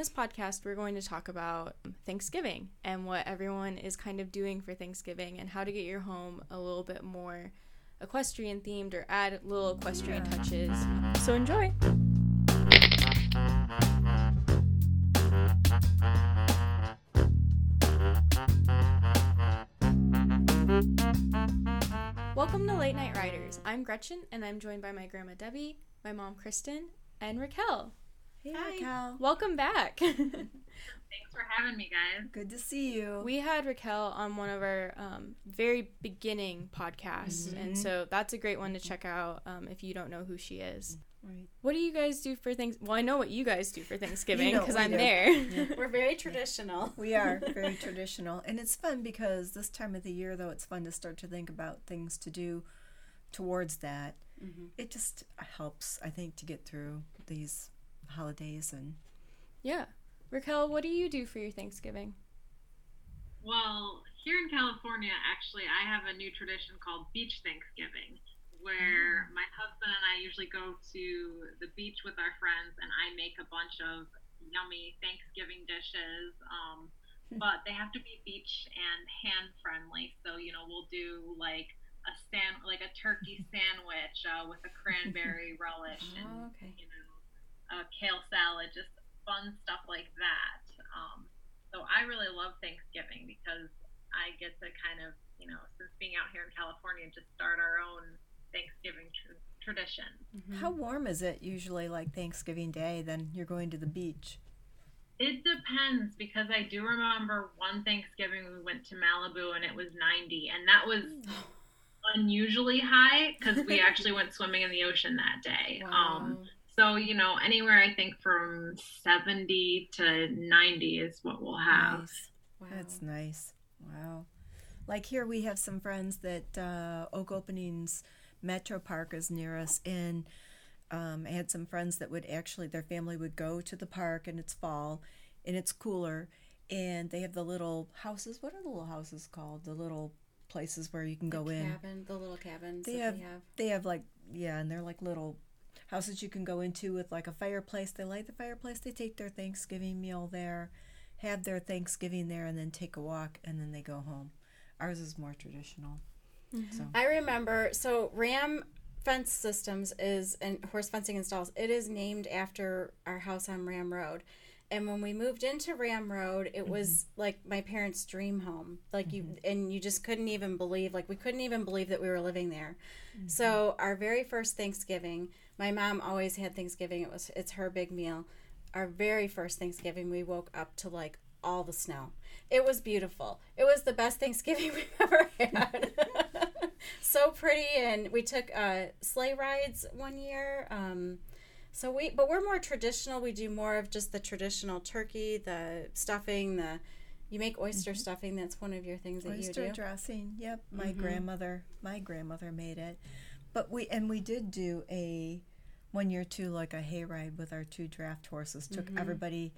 this podcast, we're going to talk about Thanksgiving and what everyone is kind of doing for Thanksgiving and how to get your home a little bit more equestrian themed or add little equestrian touches. So enjoy! Welcome to Late Night Riders. I'm Gretchen and I'm joined by my grandma Debbie, my mom Kristen, and Raquel. Hey, Hi. Raquel. Welcome back. Thanks for having me, guys. Good to see you. We had Raquel on one of our um, very beginning podcasts, mm-hmm. and so that's a great one to check out um, if you don't know who she is. Right. What do you guys do for things? Well, I know what you guys do for Thanksgiving because you know I'm do. there. Yeah. We're very traditional. We are very traditional, and it's fun because this time of the year, though, it's fun to start to think about things to do towards that. Mm-hmm. It just helps, I think, to get through these holidays and. Yeah, Raquel, what do you do for your Thanksgiving? Well, here in California, actually, I have a new tradition called Beach Thanksgiving where mm. my husband and I usually go to the beach with our friends and I make a bunch of yummy Thanksgiving dishes. Um, but they have to be beach and hand friendly. So, you know, we'll do like a stand, like a turkey sandwich uh, with a cranberry relish oh, and, okay. you know, a kale salad, just fun stuff like that. Um, so I really love Thanksgiving because I get to kind of, you know, since being out here in California, just start our own Thanksgiving tr- tradition. Mm-hmm. How warm is it usually, like Thanksgiving Day? Then you're going to the beach. It depends because I do remember one Thanksgiving we went to Malibu and it was 90, and that was unusually high because we actually went swimming in the ocean that day. Wow. Um, so you know, anywhere I think from 70 to 90 is what we'll have. Nice. Wow. That's nice. Wow. Like here, we have some friends that uh, Oak Openings Metro Park is near us, and um, I had some friends that would actually their family would go to the park, and it's fall, and it's cooler, and they have the little houses. What are the little houses called? The little places where you can the go cabin, in. The little cabins. They have, they have. They have like yeah, and they're like little houses you can go into with like a fireplace. They light the fireplace. They take their Thanksgiving meal there, have their Thanksgiving there, and then take a walk, and then they go home. Ours is more traditional. Mm-hmm. So. I remember so Ram Fence Systems is and horse fencing installs. It is named after our house on Ram Road. And when we moved into Ram Road, it mm-hmm. was like my parents' dream home. Like mm-hmm. you and you just couldn't even believe like we couldn't even believe that we were living there. Mm-hmm. So our very first Thanksgiving, my mom always had Thanksgiving. It was it's her big meal. Our very first Thanksgiving, we woke up to like all the snow. It was beautiful. It was the best Thanksgiving we've ever had. so pretty, and we took uh, sleigh rides one year. Um, so we, but we're more traditional. We do more of just the traditional turkey, the stuffing, the. You make oyster mm-hmm. stuffing. That's one of your things that oyster you do. Oyster dressing. Yep, my mm-hmm. grandmother, my grandmother made it. But we and we did do a one year too, like a hayride with our two draft horses. Took mm-hmm. everybody,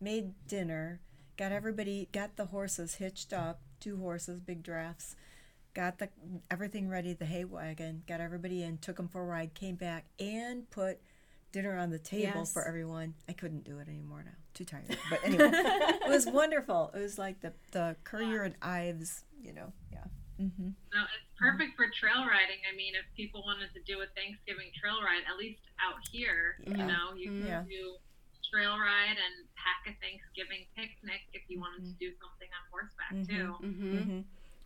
made dinner got everybody got the horses hitched up two horses big drafts got the everything ready the hay wagon got everybody in took them for a ride came back and put dinner on the table yes. for everyone i couldn't do it anymore now too tired but anyway it was wonderful it was like the the currier and ives you know yeah mm-hmm. no it's perfect for trail riding i mean if people wanted to do a thanksgiving trail ride at least out here yeah. you know you can yeah. do trail ride and pack a Thanksgiving picnic if you wanted mm-hmm. to do something on horseback mm-hmm. too. Mm-hmm. mm-hmm.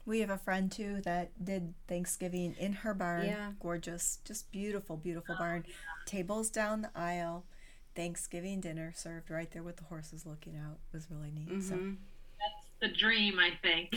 We have a friend too that did Thanksgiving in her barn. Yeah. Gorgeous, just beautiful, beautiful oh, barn. Yeah. Tables down the aisle. Thanksgiving dinner served right there with the horses looking out. It was really neat. So mm-hmm. that's the dream, I think.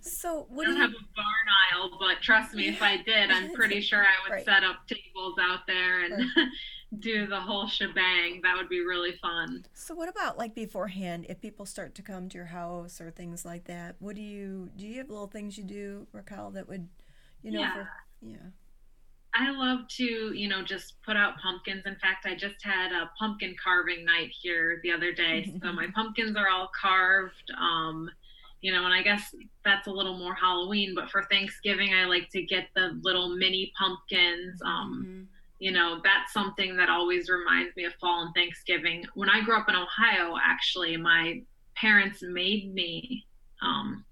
so what I don't do you... have a barn aisle, but trust me, if I did, I'm pretty sure I would right. set up tables out there and right do the whole shebang. That would be really fun. So what about like beforehand if people start to come to your house or things like that? What do you do you have little things you do, Raquel, that would you know yeah. For, yeah. I love to, you know, just put out pumpkins. In fact, I just had a pumpkin carving night here the other day. so my pumpkins are all carved. Um, you know, and I guess that's a little more Halloween, but for Thanksgiving, I like to get the little mini pumpkins. Um, mm-hmm you know, that's something that always reminds me of fall and Thanksgiving. When I grew up in Ohio, actually, my parents made me um,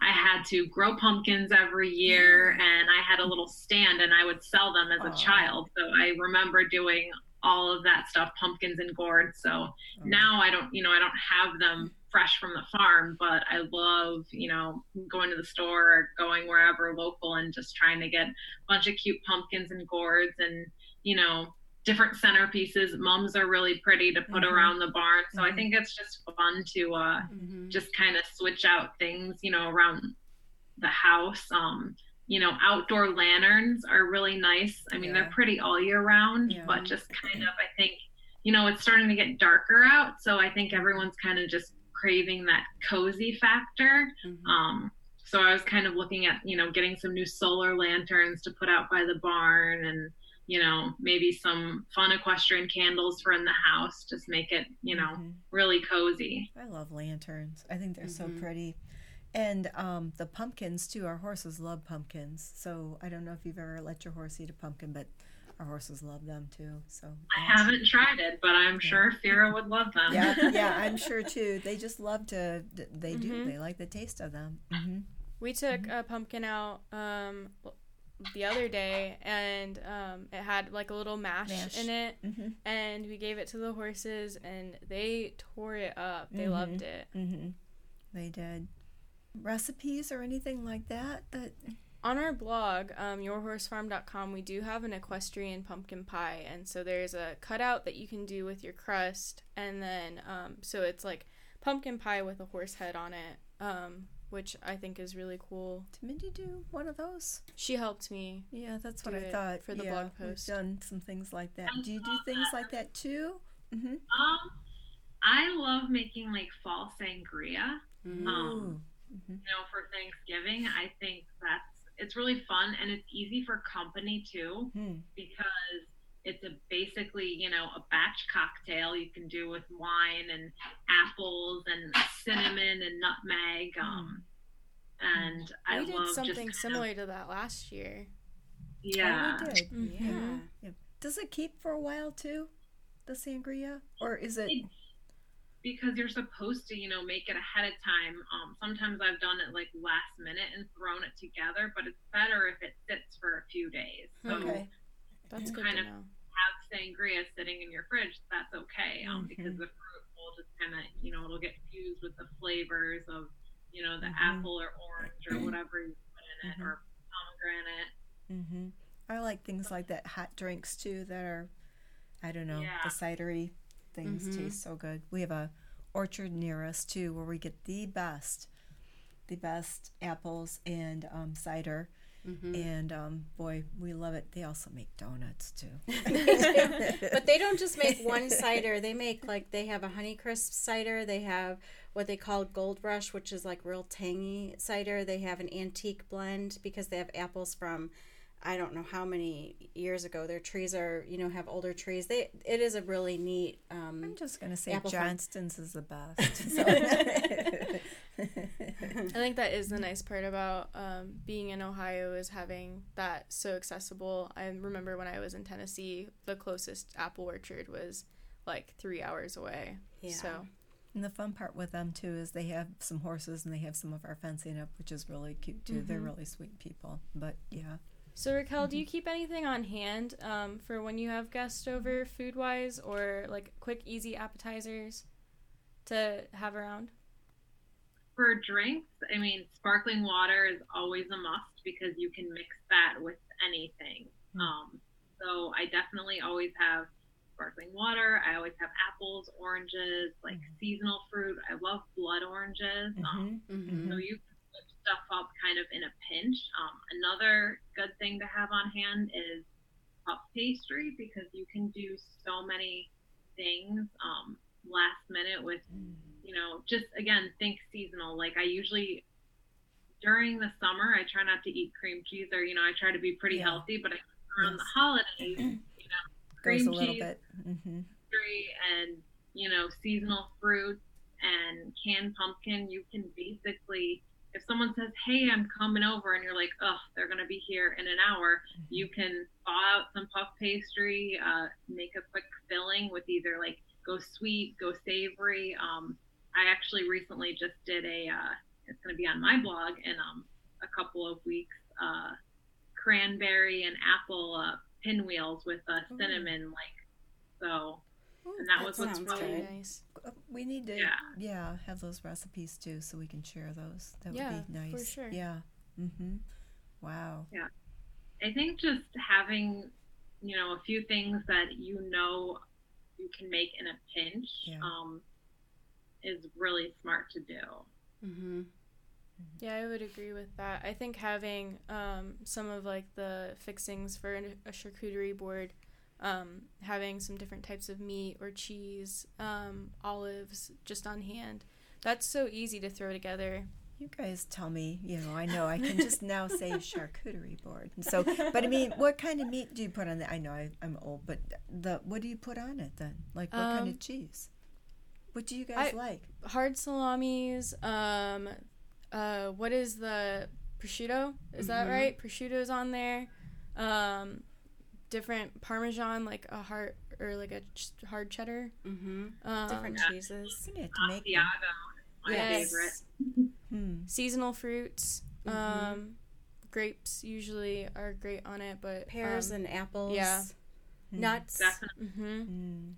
I had to grow pumpkins every year mm. and I had a little stand and I would sell them as a child. So I remember doing all of that stuff, pumpkins and gourds. So oh. now I don't, you know, I don't have them fresh from the farm, but I love, you know, going to the store or going wherever local and just trying to get a bunch of cute pumpkins and gourds and, you know, different centerpieces. Mums are really pretty to put mm-hmm. around the barn. So mm-hmm. I think it's just fun to uh, mm-hmm. just kind of switch out things, you know, around the house. Um, you know, outdoor lanterns are really nice. I mean, yeah. they're pretty all year round, yeah. but just kind of, I think, you know, it's starting to get darker out. So I think everyone's kind of just craving that cozy factor. Mm-hmm. Um, so I was kind of looking at, you know, getting some new solar lanterns to put out by the barn and, you know, maybe some fun equestrian candles for in the house. Just make it, you know, mm-hmm. really cozy. I love lanterns. I think they're mm-hmm. so pretty. And um, the pumpkins too. Our horses love pumpkins. So I don't know if you've ever let your horse eat a pumpkin, but our horses love them too. So I haven't tried it, but I'm yeah. sure Fira would love them. Yeah, yeah, I'm sure too. They just love to. They do. Mm-hmm. They like the taste of them. Mm-hmm. We took mm-hmm. a pumpkin out um, the other day and um, it had like a little mash, mash. in it mm-hmm. and we gave it to the horses and they tore it up they mm-hmm. loved it mm-hmm. they did recipes or anything like that that on our blog um, yourhorsefarm.com we do have an equestrian pumpkin pie and so there's a cutout that you can do with your crust and then um, so it's like pumpkin pie with a horse head on it um, which I think is really cool. Did Mindy do one of those? She helped me. Yeah, that's what I thought for the yeah, blog post. We've done some things like that. Do you do things like that too? Mm-hmm. Um, I love making like fall sangria. Mm. Um, mm-hmm. you know, for Thanksgiving, I think that's it's really fun and it's easy for company too mm. because it's a basically you know a batch cocktail you can do with wine and apples and cinnamon and nutmeg hmm. um and we I did something similar of, to that last year yeah oh, we did mm-hmm. yeah. yeah does it keep for a while too the sangria or is it, it because you're supposed to, you know, make it ahead of time. Um, sometimes I've done it like last minute and thrown it together, but it's better if it sits for a few days. So okay. That's good kind to of know have sangria sitting in your fridge, that's okay. Um, mm-hmm. because the fruit will just kind of, you know, it'll get fused with the flavors of, you know, the mm-hmm. apple or orange or whatever you put in it, mm-hmm. or pomegranate. Mm-hmm. I like things like that. Hot drinks too that are, I don't know, yeah. the cidery things mm-hmm. taste so good. We have a orchard near us too, where we get the best, the best apples and um, cider Mm-hmm. And um, boy, we love it. They also make donuts too. but they don't just make one cider. They make like they have a Honeycrisp cider. They have what they call Gold Rush, which is like real tangy cider. They have an antique blend because they have apples from I don't know how many years ago. Their trees are, you know, have older trees. They it is a really neat. Um, I'm just gonna say Johnston's farm. is the best. I think that is the nice part about um, being in Ohio is having that so accessible. I remember when I was in Tennessee, the closest apple orchard was like three hours away. Yeah. So. And the fun part with them too is they have some horses and they have some of our fencing up, which is really cute too. Mm-hmm. They're really sweet people. But yeah. So Raquel, mm-hmm. do you keep anything on hand um, for when you have guests over, food wise, or like quick, easy appetizers to have around? For drinks, I mean, sparkling water is always a must because you can mix that with anything. Mm-hmm. Um, so I definitely always have sparkling water. I always have apples, oranges, like mm-hmm. seasonal fruit. I love blood oranges. Um, mm-hmm. Mm-hmm. So you stuff up kind of in a pinch. Um, another good thing to have on hand is puff pastry because you can do so many things um, last minute with, you know, just again, think seasonal. Like I usually during the summer, I try not to eat cream cheese or, you know, I try to be pretty yeah. healthy, but around yes. the holidays, you know, cream Goes a cheese, bit. Mm-hmm. and, you know, seasonal fruits and canned pumpkin, you can basically if someone says, "Hey, I'm coming over," and you're like, "Oh, they're gonna be here in an hour," Mm-hmm. you can thaw out some puff pastry, uh, make a quick filling with either like go sweet, go savory. Um, I actually recently just did a. Uh, it's gonna be on my blog in um, a couple of weeks. Uh, cranberry and apple uh, pinwheels with uh, Ooh. cinnamon, like so. Ooh, And that that was what's sounds really good. nice. Uh, We need to, Yeah. yeah. have those recipes too, so we can share those. That Yeah, would be nice. for nice. sure. Yeah. Mm-hmm. Wow. Yeah. I think just having, you know, a few things that you know you can make in a pinch Yeah. um, is really smart to do. Mm-hmm. Yeah, I would agree with that. I think having um, some of like the fixings for a charcuterie board, um, having some different types of meat or cheese, um, olives just on hand, that's so easy to throw together. You guys tell me, you know, I know I can just now say charcuterie board. And so, but I mean, what kind of meat do you put on that? I know I, I'm old, but the what do you put on it then? Like what kind Um, of cheese? What do you guys I- like? Hard salamis. Um, uh, what is the prosciutto? Is that Mhm. right? Prosciutto's on there. Um, different Parmesan, like a hard or like a ch- hard cheddar. Mm-hmm. Um, Different Yeah. cheeses. You have to make them. Asiago, my Yes. favorite. Hmm. seasonal fruits. Mhm. Um, grapes usually are great on it, but Pears um, and apples. yeah. Hmm. Nuts. Definitely hmm Hmm.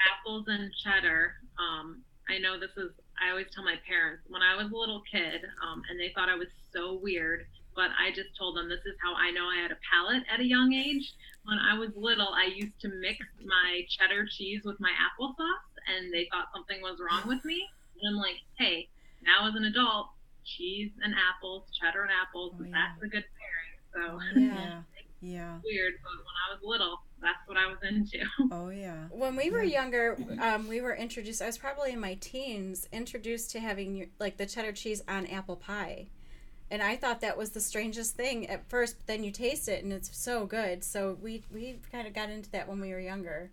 Apples and cheddar. Um, I know this is. I always tell my parents when I was a little kid, um, and they thought I was so weird. But I just told them this is how I know I had a palate at a young age. When I was little, I used to mix my cheddar cheese with my applesauce, and they thought something was wrong with me. And I'm like, hey, now as an adult, cheese and apples, cheddar and apples, Oh, yeah. that's a good pairing. So Yeah. yeah. Yeah. weird, but when I was little, that's what I was into. Oh yeah. When we were Yeah. younger, um, we were introduced. I was probably in my teens, introduced to having your- like the cheddar cheese on apple pie, and I thought that was the strangest thing at first. But then you taste it, and it's so good. So we we kind of got into that when we were younger.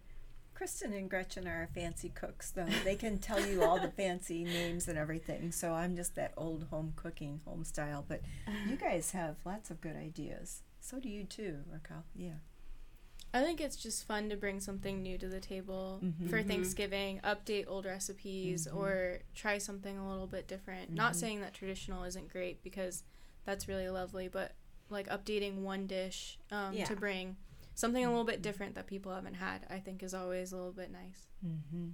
Kristen and Gretchen are fancy cooks, though. They can tell you all the fancy names and everything. So I'm just that old home cooking, home style. But you guys have lots of good ideas. So do you too, Raquel. Yeah. I think it's just fun to bring something new to the table Mhm. for Mhm. Thanksgiving, update old recipes, Mhm. or try something a little bit different. Not Mhm. saying that traditional isn't great because that's really lovely, but like updating one dish um, Yeah. to bring something a little bit different that people haven't had, I think is always a little bit nice. Mm-hmm.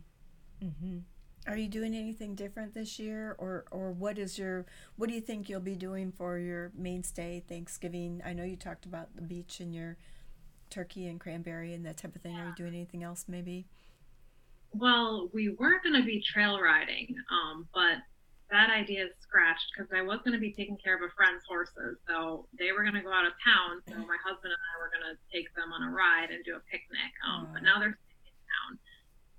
Mm-hmm. Are you doing anything different this year, or or what is your what do you think you'll be doing for your mainstay Thanksgiving? I know you talked about the beach and your turkey and cranberry and that type of thing. Are you doing anything else, maybe? Well, we were going to be trail riding, um, but that idea is scratched because I was going to be taking care of a friend's horses. So they were going to go out of town. So my husband and I were going to take them on a ride and do a picnic. Um, but now they're staying in town.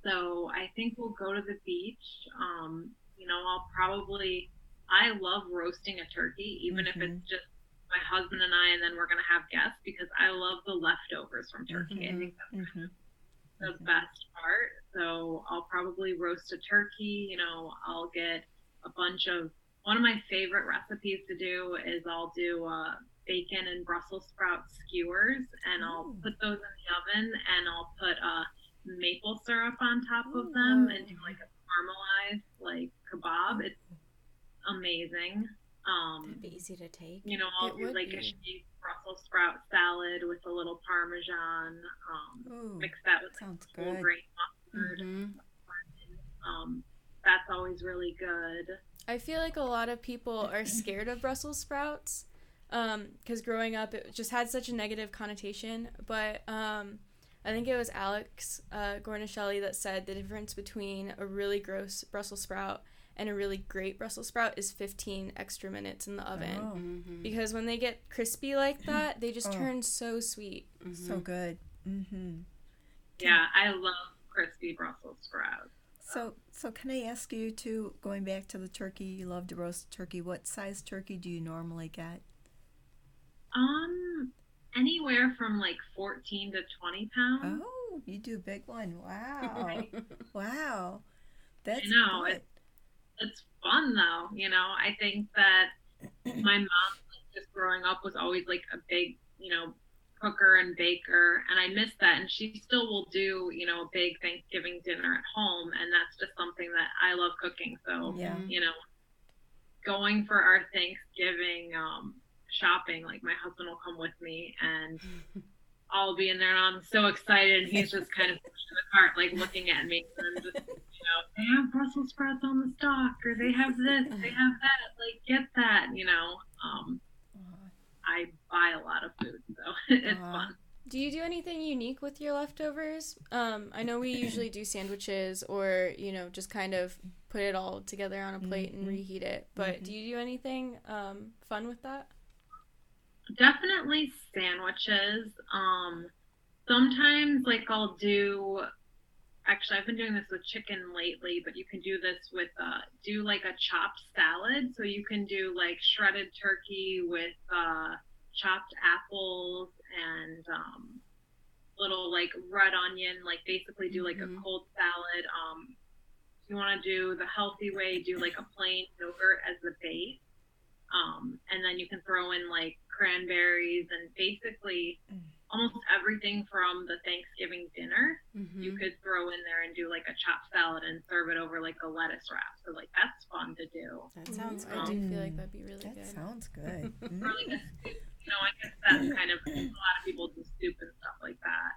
So I think we'll go to the beach. Um, you know, I'll probably, I love roasting a turkey, even if Mhm. it's just my husband and I, and then we're going to have guests because I love the leftovers from turkey. I Mhm. think that's Mm-hmm. the Mhm. best part. So I'll probably roast a turkey. You know, I'll get a bunch of. One of my favorite recipes to do is I'll do uh, bacon and Brussels sprout skewers, and I'll put those in the oven, and I'll put uh, maple syrup on top of them, and do like a caramelized like kebab. It's amazing. Um, That'd be easy to take. you know, I'll It do like be. a Brussels sprout salad with a little parmesan. Um, Ooh, mix that with sounds whole good. grain mustard. Mhm. Um, that's always really good. I feel like a lot of people are scared of Brussels sprouts because growing up it just had such a negative connotation. But um, I think it was Alex uh, Guarnaschelli that said the difference between a really gross Brussels sprout and a really great Brussels sprout is 15 extra minutes in the oven. Oh. Because when they get crispy like that, they just Oh. turn so sweet. so Mhm. good. Mm-hmm. Yeah, I love crispy Brussels sprouts. So, so can I ask you to going back to the turkey? You love to roast turkey. What size turkey do you normally get? Um, anywhere from like 14 to 20 pounds. Oh, you do a big one. Wow, wow, that's know, good. It's fun though, you know. I think that my mom, like, just growing up, was always like a big, you know, cooker and baker, and I miss that. And she still will do, you know, a big Thanksgiving dinner at home, and that's just something that I love cooking. So, Yeah. you know, going for our Thanksgiving um, shopping, like my husband will come with me, and I'll be in there, and I'm so excited, and he's just kind of pushing the cart, like looking at me, and I'm just, you know, they have Brussels sprouts on the stock, or they have this, they have that, like get that, you know. Um, I buy a lot of food, so it's Aw. fun. Do you do anything unique with your leftovers? Um, I know we usually do sandwiches or, you know, just kind of put it all together on a plate and Mhm. reheat it. But Mhm. do you do anything um, fun with that? Definitely sandwiches. Um, sometimes like I'll do. Actually, I've been doing this with chicken lately, but you can do this with uh, do like a chopped salad. So you can do like shredded turkey with uh, chopped apples and um, little like red onion. Like basically do like Mhm. a cold salad. Um, if you want to do the healthy way, do like a plain yogurt as the base. Um, and then you can throw in like cranberries and basically Mm. almost everything from the Thanksgiving dinner. Mm-hmm. You could throw in there and do like a chopped salad and serve it over like a lettuce wrap. So like that's fun to do. That sounds Ooh, good. I do feel like Mm. that'd be really That good. That sounds good. Or like a soup. You know, I guess that's kind of a lot of people do soup and stuff like that.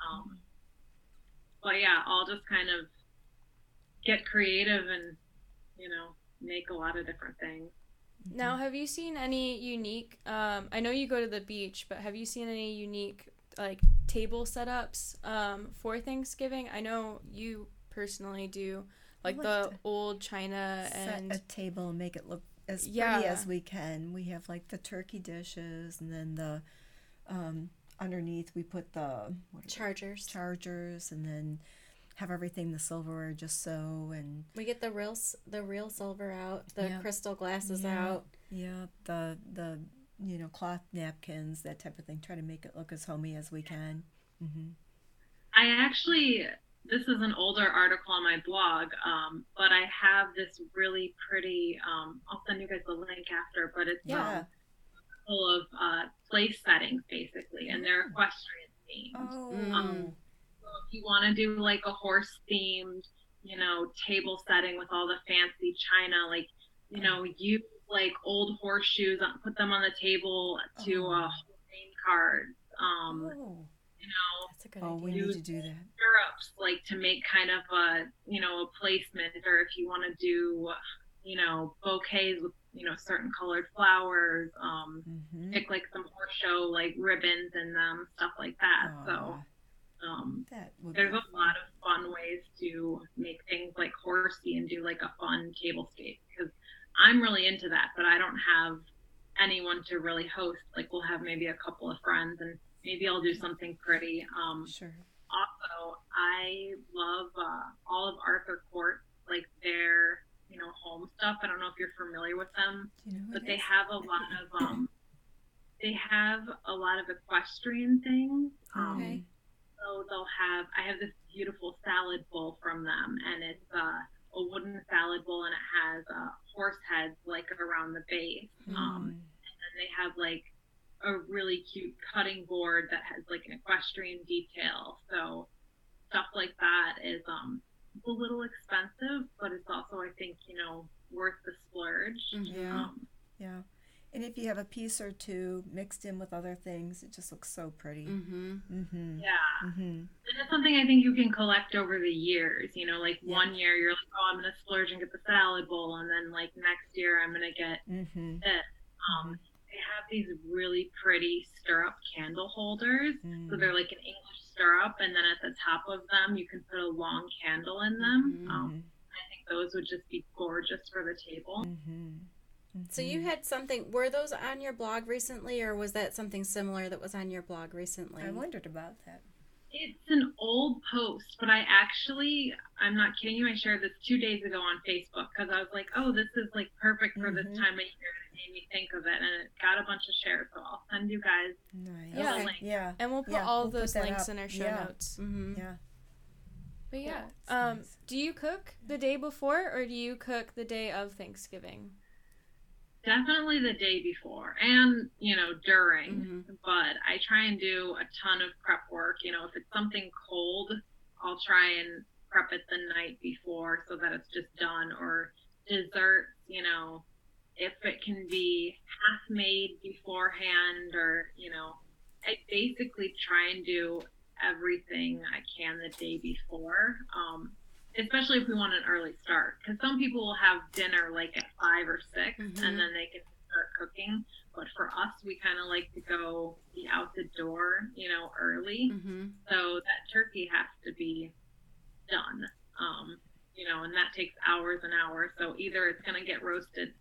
Um, but yeah, I'll just kind of get creative and you know make a lot of different things. Now, have you seen any unique? Um, I know you go to the beach, but have you seen any unique like table setups um, for Thanksgiving? I know you personally do, like the old china Set and a table make it look as pretty Yeah. as we can. We have like the turkey dishes, and then the um, underneath we put the what Chargers. they? chargers, and then have everything the silverware just so, and we get the real the real silver out, the Yeah. crystal glasses Yeah. out. yeah, the the you know cloth napkins, that type of thing. Try to make it look as homey as we can. hmm I actually, this is an older article on my blog, um, but I have this really pretty. Um, I'll send you guys the link after, but it's Yeah. um, full of uh, place settings basically, and they're equestrian themed. Oh. Mm. So if you want to do like a horse themed, you know, table setting with all the fancy china, like, you know, use like old horseshoes, uh, put them on the table to Oh. uh, hold name cards. Um, oh. you know, That's a good Oh, we need to do that. stirrups like to make kind of a you know a placement or if you want to do you know bouquets with you know certain colored flowers um hmm pick like some horse show like ribbons and them stuff like that so um there's a lot of fun ways to make things like horsey and do like a fun table tablescape because i'm really into that but i don't have anyone to really host like we'll have maybe a couple of friends and maybe i'll do something pretty um sure. also i love uh, all of arthur court like their you know home stuff i don't know if you're familiar with them you know but they is? have a lot of um they have a lot of equestrian things um, Okay. So they'll have i have this beautiful salad bowl from them and it's uh, a wooden salad bowl and it has uh, horse heads like around the base um, Mm. and they have like a really cute cutting board that has like an equestrian detail. So stuff like that is um a little expensive, but it's also I think you know worth the splurge. Mhm. Yeah. Um, Yeah. And if you have a piece or two mixed in with other things, it just looks so pretty. Mm-hmm. Mm-hmm. yeah, Mm-hmm. and it's something I think you can collect over the years. You know, like Yeah. one year you're like, oh, I'm gonna splurge and get the salad bowl, and then like next year I'm gonna get Mm-hmm. this. Um, they have these really pretty stirrup candle holders. So they're like an English stirrup, and then at the top of them, you can put a long candle in them. Mhm. Um, I think those would just be gorgeous for the table. Mm-hmm. So you had something. Were those on your blog recently, or was that something similar that was on your blog recently? I wondered about that. It's an old post, but I actually, I'm not kidding you, I shared this two days ago on Facebook because I was like, oh, this is like perfect for Mhm. this time of year. And it made me think of it, and it got a bunch of shares. So I'll send you guys. Nice. Yeah. a link. Yeah. and we'll put Yeah, all we'll those that links up. in our show Yeah. notes. Mm-hmm. Yeah. But yeah, it's um, nice. do you cook the day before or do you cook the day of Thanksgiving? Definitely the day before and you know during mm-hmm. but i try and do a ton of prep work you know if it's something cold i'll try and prep it the night before so that it's just done or desserts you know if it can be half made beforehand or you know i basically try and do everything i can the day before um, especially if we want an early start because some people will have dinner like at five or 6 mm-hmm. and then they can start cooking but for us we kind of like to go be out the door you know early mm-hmm. so that turkey has to be done um, you know and that takes hours and hours so either it's going to get roasted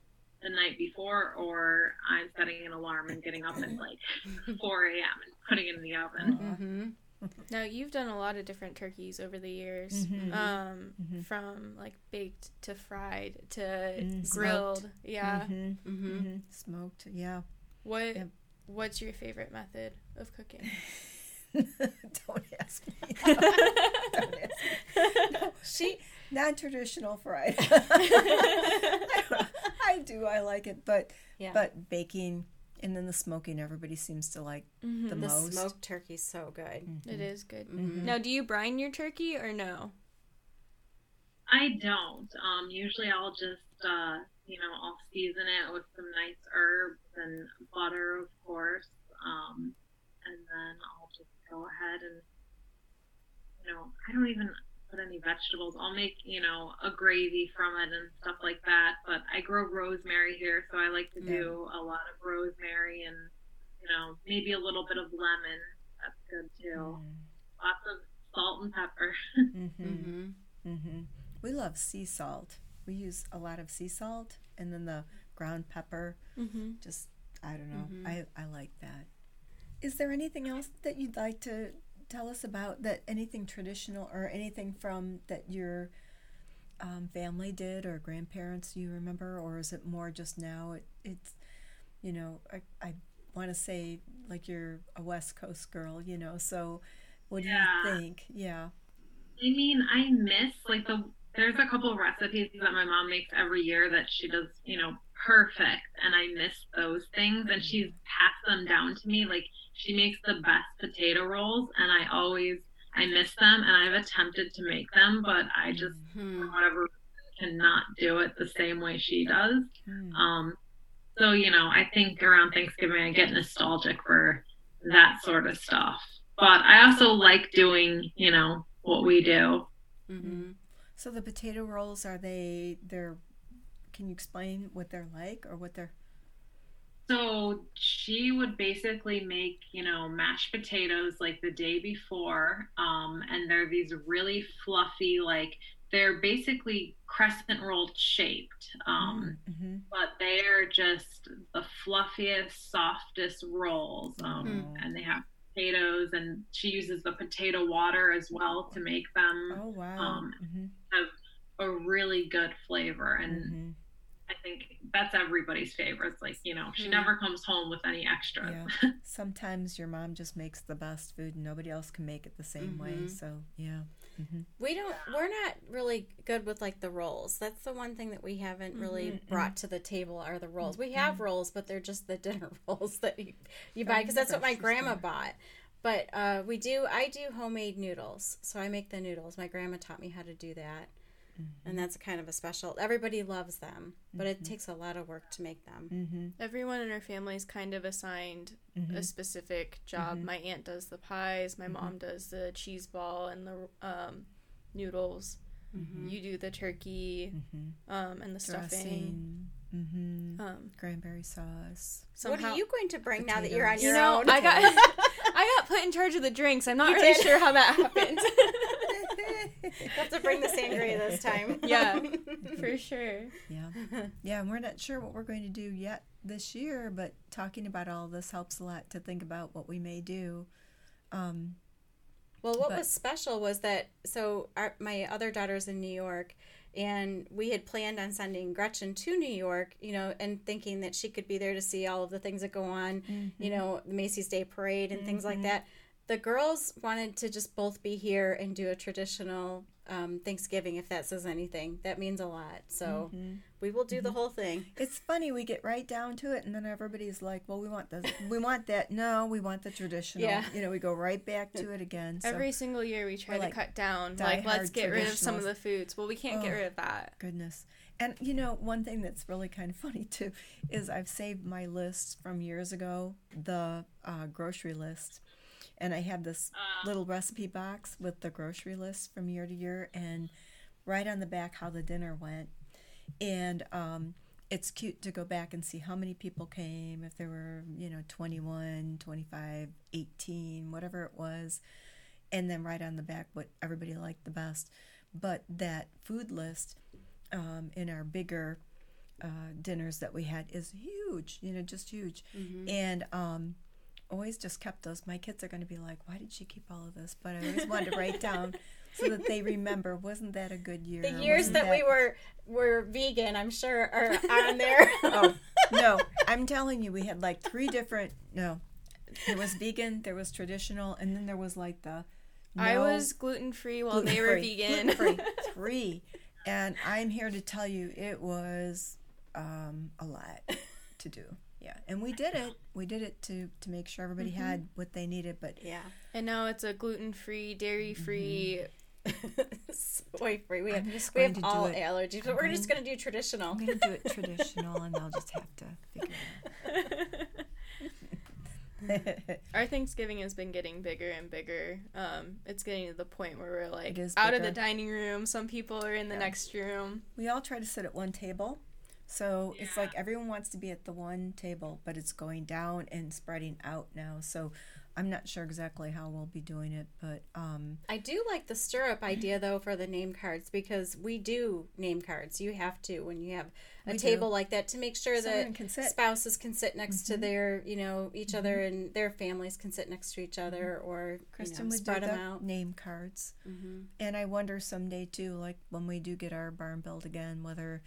the night before or i'm setting an alarm and getting up at like 4 a.m and putting it in the oven mm-hmm. now you've done a lot of different turkeys over the years, mm-hmm. Um, mm-hmm. from like baked to fried to mm, grilled. Smoked. Yeah, mm-hmm. Mm-hmm. Mm-hmm. smoked. Yeah. What What's your favorite method of cooking? Don't ask me. Don't ask me. No, she non-traditional fried. I, I do. I like it, but yeah. but baking and then the smoking, everybody seems to like mm-hmm. the, the most. The smoked turkey's so good. Mm-hmm. It is good. Mm-hmm. Now, do you brine your turkey or no? I don't. Um, usually I'll just, uh, you know, I'll season it with some nice herbs and butter, of course. Um, and then I'll just go ahead and, you know, I don't even, put any vegetables. I'll make, you know, a gravy from it and stuff like that. But I grow rosemary here, so I like to do yeah. a lot of rosemary and, you know, maybe a little bit of lemon. That's good too. Mm. Lots of salt and pepper. mm-hmm. Mm-hmm. Mm-hmm. We love sea salt. We use a lot of sea salt and then the ground pepper. Mm-hmm. Just, I don't know. Mm-hmm. I, I like that. Is there anything else that you'd like to tell us about that anything traditional or anything from that your um, family did or grandparents you remember? Or is it more just now it, it's you know i, I want to say like you're a west coast girl you know so what do yeah. you think? Yeah. I mean i miss like the there's a couple recipes that my mom makes every year that she does you know perfect and i miss those things and she's passed them down to me like she makes the best potato rolls, and I always I miss them, and I've attempted to make them, but I just mm-hmm. for whatever cannot do it the same way she does. Mm. Um, so you know, I think around Thanksgiving I get nostalgic for that sort of stuff. But I also like doing, you know, what we do. Mm-hmm. So the potato rolls are they? They're. Can you explain what they're like or what they're? So she would basically make, you know, mashed potatoes like the day before. Um, and they're these really fluffy, like they're basically crescent roll shaped. Um, mm-hmm. But they are just the fluffiest, softest rolls. Um, mm-hmm. And they have potatoes, and she uses the potato water as well to make them. Oh, wow. Um, mm-hmm. Have a really good flavor. And mm-hmm. I think that's everybody's favorites. Like, you know, she mm. never comes home with any extra. Yeah. Sometimes your mom just makes the best food and nobody else can make it the same mm-hmm. way. So, yeah. Mm-hmm. We don't, we're not really good with like the rolls. That's the one thing that we haven't really mm-hmm. brought to the table are the rolls. We have mm-hmm. rolls, but they're just the dinner rolls that you, you buy because that's what my grandma bought. But uh, we do, I do homemade noodles. So I make the noodles. My grandma taught me how to do that. Mm-hmm. And that's kind of a special. Everybody loves them, but mm-hmm. it takes a lot of work to make them. Mm-hmm. Everyone in our family is kind of assigned a mm-hmm. specific job. Mm-hmm. My aunt does the pies. My mom mm-hmm. does the cheese ball and the um, noodles. You do the turkey um, and the Dressing. stuffing. Um, Cranberry sauce. Somehow, what are you going to bring potatoes. now that you're on your you know, own? I got I got put in charge of the drinks. I'm not you really did. sure how that happened. have to bring the sangria this time. Yeah, for sure. Yeah, yeah. And we're not sure what we're going to do yet this year, but talking about all this helps a lot to think about what we may do. Um, well, what but, was special was that so our, my other daughter's in New York, and we had planned on sending Gretchen to New York, you know, and thinking that she could be there to see all of the things that go on, mm-hmm. you know, the Macy's Day Parade and mm-hmm. things like mm-hmm. that. The girls wanted to just both be here and do a traditional um, Thanksgiving, if that says anything. That means a lot. So mm-hmm. we will do mm-hmm. the whole thing. It's funny we get right down to it, and then everybody's like, "Well, we want this, we want that." No, we want the traditional. Yeah. You know, we go right back to it again. So Every single year we try to like cut down. Like, let's get rid of some of the foods. Well, we can't oh, get rid of that. Goodness. And you know, one thing that's really kind of funny too is I've saved my list from years ago, the uh, grocery list, and I have this uh. little recipe box with the grocery list from year to year, and right on the back how the dinner went, and um, it's cute to go back and see how many people came, if there were you know 21, 25, 18, whatever it was, and then right on the back what everybody liked the best. But that food list um, in our bigger uh, dinners that we had is huge, you know, just huge. Mm-hmm. And um, always just kept those. My kids are going to be like, why did she keep all of this? But I always wanted to write down so that they remember. Wasn't that a good year? The years that, that, we were were vegan, I'm sure, are on there. oh no, I'm telling you, we had like three different. No, there was vegan, there was traditional, and then there was like the. No, I was gluten free while they were vegan. Gluten-free, three and I'm here to tell you it was um, a lot to do. Yeah, and we did it. We did it to to make sure everybody mm-hmm. had what they needed. But yeah, and now it's a gluten free, dairy free. Mm-hmm. Soy free. We have, we have all allergies, but we're just going to do traditional. I'm going to do it traditional, and they'll just have to figure it out. Our Thanksgiving has been getting bigger and bigger. Um, it's getting to the point where we're like out of the dining room. Some people are in the yeah. next room. We all try to sit at one table. So yeah. it's like everyone wants to be at the one table, but it's going down and spreading out now. So I'm not sure exactly how we'll be doing it, but um, I do like the stirrup idea though for the name cards because we do name cards. You have to when you have a table do. like that to make sure Someone that spouses can sit next mm-hmm. to their, you know, each mm-hmm. other and their families can sit next to each mm-hmm. other mm-hmm. or Kristen you know, would spread them out. Name cards, mm-hmm. and I wonder someday too, like when we do get our barn built again, whether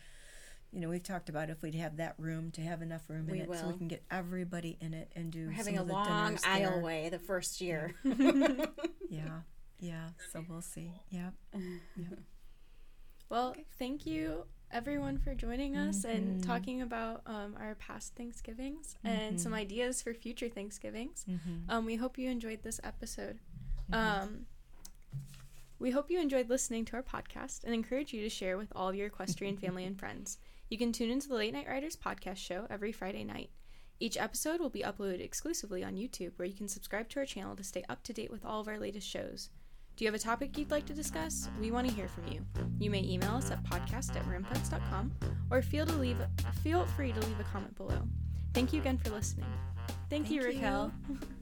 you know, we've talked about if we'd have that room to have enough room in we it will. so we can get everybody in it and do. We're having a long aisleway the first year. yeah, yeah. So we'll see. Yep. yep. Well, okay. thank you everyone for joining us mm-hmm. and talking about um, our past Thanksgivings mm-hmm. and some ideas for future Thanksgivings. Mm-hmm. Um, we hope you enjoyed this episode. Mm-hmm. Um, we hope you enjoyed listening to our podcast and encourage you to share with all your equestrian family and friends. You can tune into the Late Night Riders podcast show every Friday night. Each episode will be uploaded exclusively on YouTube, where you can subscribe to our channel to stay up to date with all of our latest shows. Do you have a topic you'd like to discuss? We want to hear from you. You may email us at podcast at rimputs.com or feel to leave feel free to leave a comment below. Thank you again for listening. Thank, Thank you, Raquel. You.